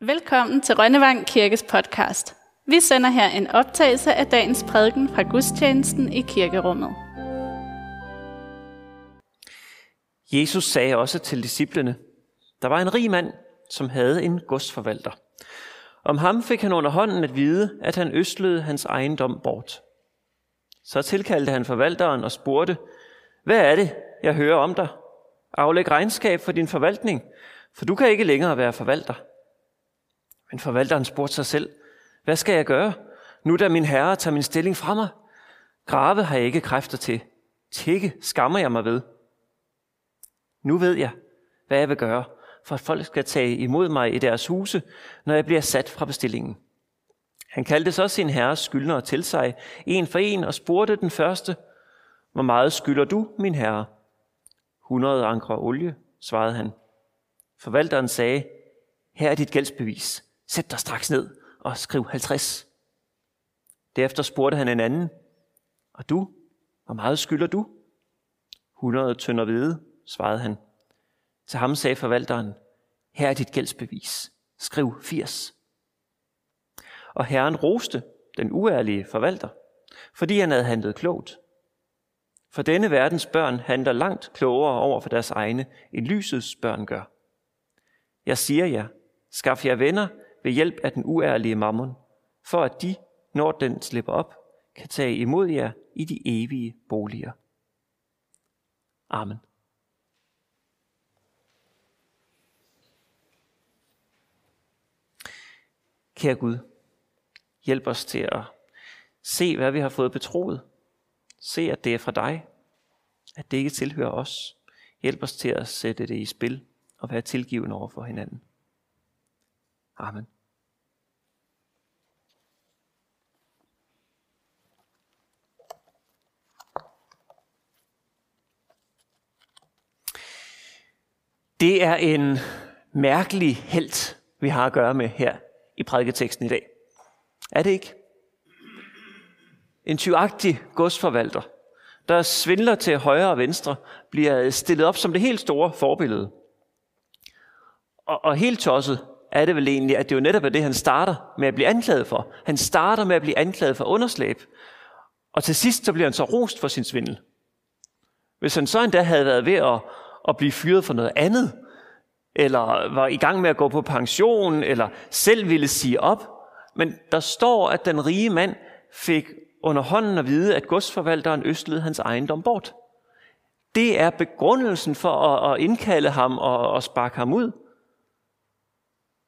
Velkommen til Rønnevang Kirkes podcast. Vi sender her en optagelse af dagens prædiken fra gudstjenesten i kirkerummet. Jesus sagde også til disciplene, der var en rig mand, som havde en godsforvalter. Om ham fik han under hånden at vide, at han østlede hans ejendom bort. Så tilkaldte han forvalteren og spurgte, hvad er det, jeg hører om dig? Aflæg regnskab for din forvaltning, for du kan ikke længere være forvalter. Men forvalteren spurgte sig selv, hvad skal jeg gøre, nu da min herre tager min stilling fra mig? Grave har jeg ikke kræfter til. Tikke skammer jeg mig ved. Nu ved jeg, hvad jeg vil gøre, for at folk skal tage imod mig i deres huse, når jeg bliver sat fra bestillingen. Han kaldte så sin herres skyldnere til sig, en for en, og spurgte den første, hvor meget skylder du, min herre? 100 ankre olie, svarede han. Forvalteren sagde, her er dit gældsbevis. Sæt dig straks ned og skriv 50. Derefter spurgte han en anden, og du, hvor meget skylder du? 100 tønder hvide, svarede han. Til ham sagde forvalteren, her er dit gældsbevis. Skriv 80. Og herren roste den uærlige forvalter, fordi han havde handlet klogt. For denne verdens børn handler langt klogere over for deres egne, end lysets børn gør. Jeg siger jer, skaf jer venner ved hjælp af den uærlige mammon, for at de, når den slipper op, kan tage imod jer i de evige boliger. Amen. Kære Gud, hjælp os til at se, hvad vi har fået betroet. Se, at det er fra dig, at det ikke tilhører os. Hjælp os til at sætte det i spil og være tilgivende over for hinanden. Amen. Det er en mærkelig held, vi har at gøre med her i prædiketeksten i dag. Er det ikke? En tyvagtig godsforvalter, der svindler til højre og venstre, bliver stillet op som det helt store forbillede. Og, og helt tosset er det vel egentlig, at det jo netop er det, han starter med at blive anklaget for. Han starter med at blive anklaget for underslæb, og til sidst så bliver han så rost for sin svindel. Hvis han så endda havde været ved at, at blive fyret for noget andet, eller var i gang med at gå på pension, eller selv ville sige op. Men der står, at den rige mand fik under hånden at vide, at godsforvalteren østlede hans ejendom bort. Det er begrundelsen for at, indkalde ham og, og sparke ham ud.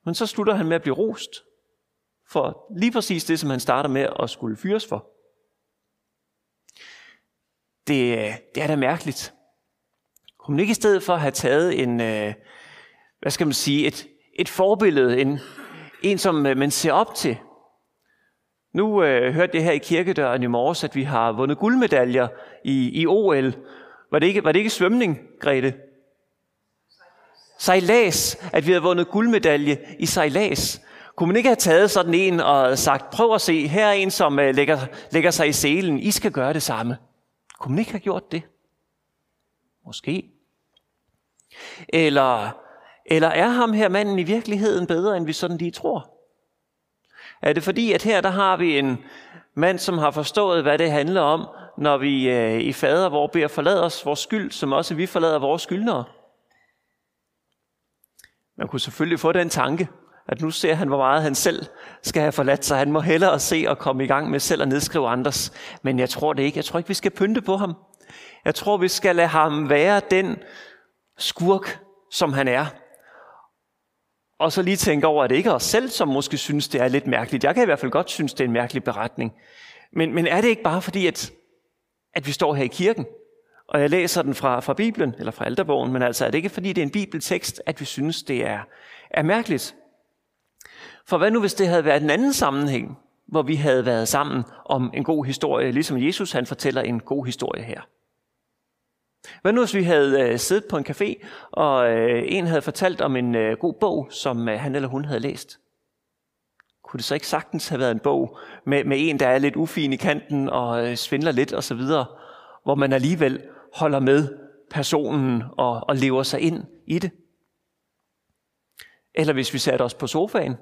Men så slutter han med at blive rost for lige præcis det, som han starter med at skulle fyres for. Det, det er da mærkeligt. Kunne man ikke i stedet for have taget en, øh, hvad skal man sige, et, et forbillede, en, en som øh, man ser op til. Nu øh, hørte jeg her i kirkedøren i morges, at vi har vundet guldmedaljer i, i OL. Var det, ikke, var det ikke svømning, Grete? Sejlads, at vi har vundet guldmedalje i sejlads. Kunne man ikke have taget sådan en og sagt, prøv at se, her er en, som øh, lægger, lægger sig i selen. I skal gøre det samme. Kunne man ikke have gjort det? Måske. Eller eller er ham her manden i virkeligheden bedre, end vi sådan lige tror? Er det fordi, at her der har vi en mand, som har forstået, hvad det handler om, når vi øh, i fader, hvor beder forlader os vores skyld, som også vi forlader vores skyldnere? Man kunne selvfølgelig få den tanke, at nu ser han, hvor meget han selv skal have forladt sig. Han må hellere se og komme i gang med selv at nedskrive andres. Men jeg tror det ikke. Jeg tror ikke, vi skal pynte på ham. Jeg tror, vi skal lade ham være den skurk, som han er og så lige tænke over, at det ikke er os selv, som måske synes, det er lidt mærkeligt. Jeg kan i hvert fald godt synes, det er en mærkelig beretning. Men, men er det ikke bare fordi, at, at vi står her i kirken, og jeg læser den fra, fra Bibelen, eller fra Alterbogen, men altså er det ikke fordi, det er en bibeltekst, at vi synes, det er, er mærkeligt? For hvad nu, hvis det havde været en anden sammenhæng, hvor vi havde været sammen om en god historie, ligesom Jesus han fortæller en god historie her? Hvad nu hvis vi havde øh, siddet på en café, og øh, en havde fortalt om en øh, god bog, som øh, han eller hun havde læst? Kunne det så ikke sagtens have været en bog med, med en, der er lidt ufin i kanten og øh, svindler lidt osv., hvor man alligevel holder med personen og, og lever sig ind i det? Eller hvis vi satte os på sofaen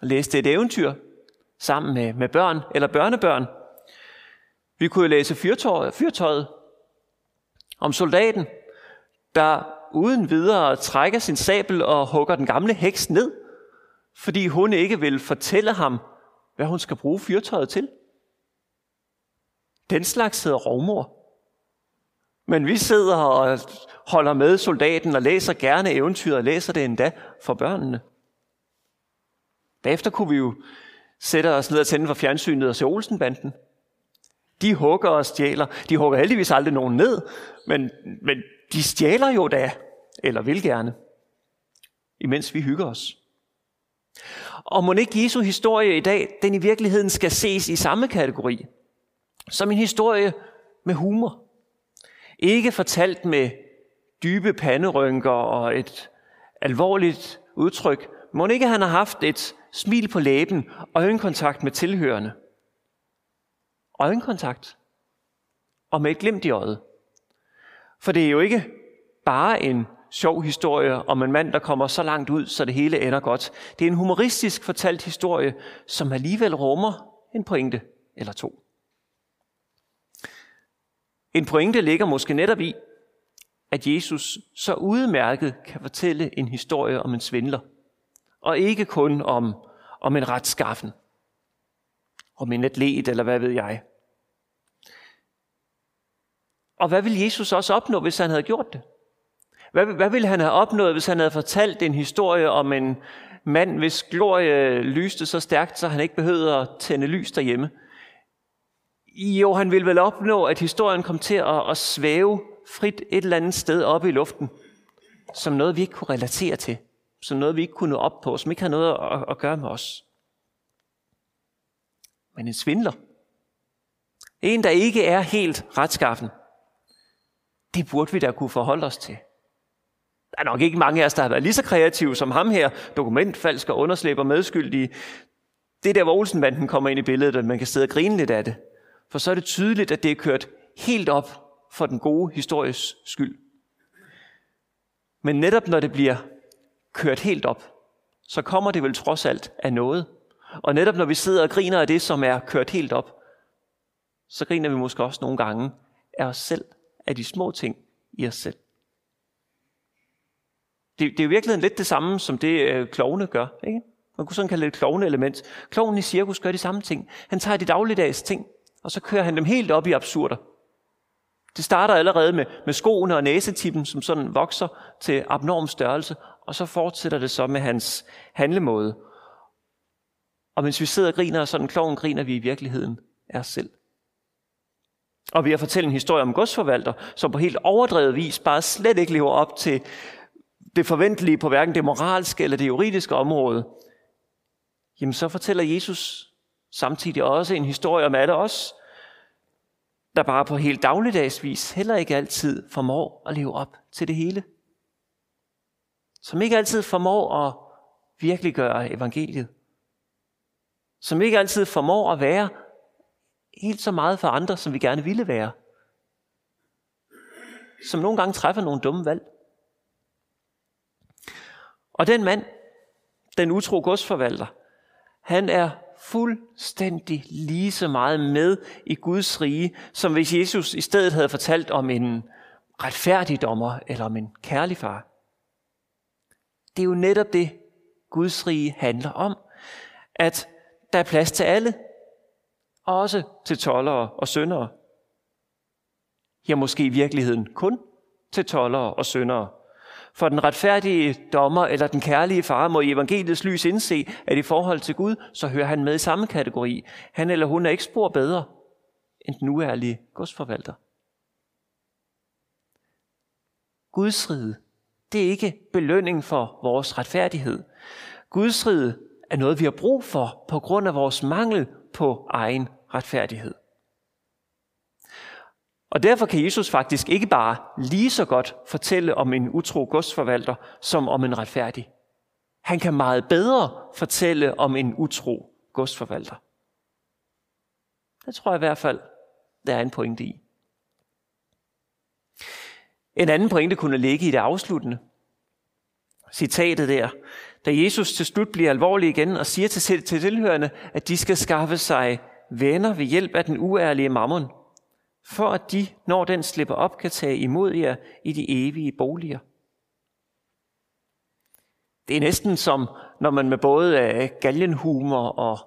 og læste et eventyr sammen med, med børn eller børnebørn. Vi kunne læse fyrtøjet, fyrtøjet om soldaten, der uden videre trækker sin sabel og hugger den gamle heks ned, fordi hun ikke vil fortælle ham, hvad hun skal bruge fyrtøjet til. Den slags hedder rovmor. Men vi sidder og holder med soldaten og læser gerne eventyret og læser det endda for børnene. Bagefter kunne vi jo sætte os ned og tænde for fjernsynet og se Olsenbanden. De hugger og stjæler. De hugger heldigvis aldrig nogen ned, men, men de stjæler jo da, eller vil gerne, imens vi hygger os. Og må ikke Jesu historie i dag, den i virkeligheden skal ses i samme kategori, som en historie med humor. Ikke fortalt med dybe panderynker og et alvorligt udtryk. Må ikke han har haft et smil på læben og øjenkontakt med tilhørende. Øjenkontakt. Og med et glimt i øjet. For det er jo ikke bare en sjov historie om en mand, der kommer så langt ud, så det hele ender godt. Det er en humoristisk fortalt historie, som alligevel rummer en pointe eller to. En pointe ligger måske netop i, at Jesus så udmærket kan fortælle en historie om en svindler, og ikke kun om, om en retskaffen, om en atlet eller hvad ved jeg. Og hvad ville Jesus også opnå, hvis han havde gjort det? Hvad, hvad ville han have opnået, hvis han havde fortalt en historie om en mand, hvis glorie lyste så stærkt, så han ikke behøvede at tænde lys derhjemme? Jo, han ville vel opnå, at historien kom til at, at svæve frit et eller andet sted oppe i luften, som noget, vi ikke kunne relatere til, som noget, vi ikke kunne nå op på, som ikke har noget at, at gøre med os. Men en svindler, en, der ikke er helt retskaffen, det burde vi da kunne forholde os til. Der er nok ikke mange af os, der har været lige så kreative som ham her, dokumentfalsk og underslæber medskyldige. Det er der, hvor Olsenbanden kommer ind i billedet, at man kan sidde og grine lidt af det. For så er det tydeligt, at det er kørt helt op for den gode histories skyld. Men netop når det bliver kørt helt op, så kommer det vel trods alt af noget. Og netop når vi sidder og griner af det, som er kørt helt op, så griner vi måske også nogle gange af os selv, af de små ting i os selv. Det, det er jo virkelig lidt det samme, som det øh, klovne gør. Ikke? Man kunne sådan kalde det et klovne element. Kloven i cirkus gør de samme ting. Han tager de dagligdags ting, og så kører han dem helt op i absurder. Det starter allerede med, med skoene og næsetippen, som sådan vokser til abnorm størrelse, og så fortsætter det så med hans handlemåde. Og mens vi sidder og griner, sådan kloven griner vi i virkeligheden af os selv. Og vi at fortælle en historie om godsforvalter, som på helt overdrevet vis bare slet ikke lever op til det forventelige på hverken det moralske eller det juridiske område. Jamen så fortæller Jesus samtidig også en historie om alle os, der bare på helt dagligdagsvis heller ikke altid formår at leve op til det hele. Som ikke altid formår at virkelig gøre evangeliet. Som ikke altid formår at være helt så meget for andre, som vi gerne ville være. Som nogle gange træffer nogle dumme valg. Og den mand, den utro godsforvalter, han er fuldstændig lige så meget med i Guds rige, som hvis Jesus i stedet havde fortalt om en retfærdig dommer eller om en kærlig far. Det er jo netop det, Guds rige handler om. At der er plads til alle, også til tollere og syndere. Ja, måske i virkeligheden kun til tollere og syndere. For den retfærdige dommer eller den kærlige far må i evangeliets lys indse, at i forhold til Gud, så hører han med i samme kategori. Han eller hun er ikke spor bedre end den uærlige godsforvalter. Guds rige, det er ikke belønning for vores retfærdighed. Guds rige er noget, vi har brug for på grund af vores mangel på egen retfærdighed. Og derfor kan Jesus faktisk ikke bare lige så godt fortælle om en utro godsforvalter, som om en retfærdig. Han kan meget bedre fortælle om en utro godsforvalter. Det tror jeg i hvert fald, der er en pointe i. En anden pointe kunne ligge i det afsluttende. Citatet der, da Jesus til slut bliver alvorlig igen og siger til, til tilhørende, at de skal skaffe sig venner ved hjælp af den uærlige mammon, for at de, når den slipper op, kan tage imod jer i de evige boliger. Det er næsten som, når man med både øh, galgenhumor og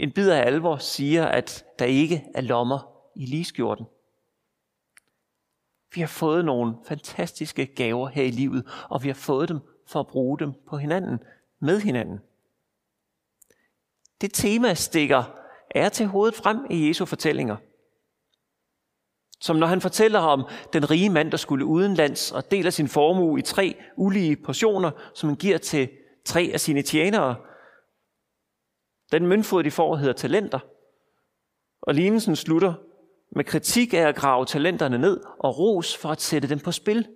en bid af alvor siger, at der ikke er lommer i ligeskjorten. Vi har fået nogle fantastiske gaver her i livet, og vi har fået dem for at bruge dem på hinanden, med hinanden. Det tema stikker er til hovedet frem i Jesu fortællinger. Som når han fortæller om den rige mand, der skulle udenlands og deler sin formue i tre ulige portioner, som han giver til tre af sine tjenere. Den møntfod, de får, hedder talenter. Og lignelsen slutter med kritik af at grave talenterne ned og ros for at sætte dem på spil.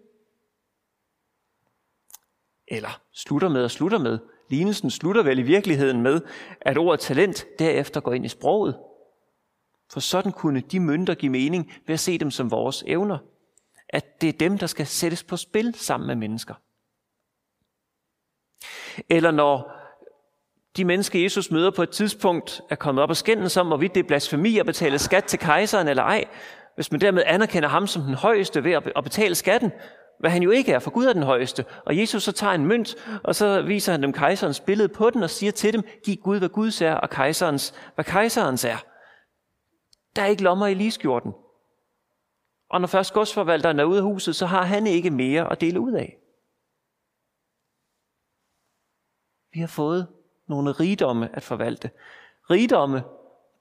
Eller slutter med og slutter med. Lignelsen slutter vel i virkeligheden med, at ordet talent derefter går ind i sproget. For sådan kunne de mønter give mening ved at se dem som vores evner. At det er dem, der skal sættes på spil sammen med mennesker. Eller når de mennesker, Jesus møder på et tidspunkt, er kommet op og skændes om, hvorvidt det er blasfemi at betale skat til kejseren eller ej, hvis man dermed anerkender ham som den højeste ved at betale skatten, hvad han jo ikke er, for Gud er den højeste. Og Jesus så tager en mønt, og så viser han dem kejserens billede på den og siger til dem, giv Gud, hvad Guds er, og kejserens, hvad kejserens er. Der er ikke lommer i ligeskjorten. Og når først godsforvalteren er ude af huset, så har han ikke mere at dele ud af. Vi har fået nogle rigdomme at forvalte. Rigdomme,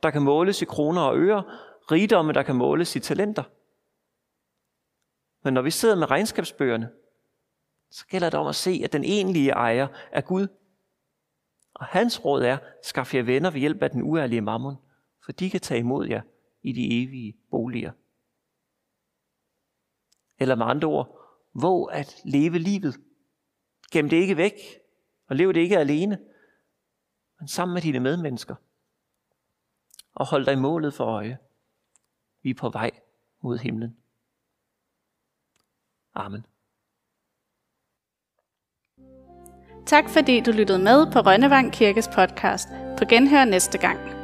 der kan måles i kroner og øre. Rigdomme, der kan måles i talenter. Men når vi sidder med regnskabsbøgerne, så gælder det om at se, at den egentlige ejer er Gud. Og hans råd er, skaff jer venner ved hjælp af den uærlige mammon, for de kan tage imod jer i de evige boliger. Eller med andre ord, våg at leve livet. Gem det ikke væk, og lev det ikke alene, men sammen med dine medmennesker. Og hold dig målet for øje. Vi er på vej mod himlen. Amen. Tak fordi du lyttede med på Rønnevang Kirkes podcast. På genhør næste gang.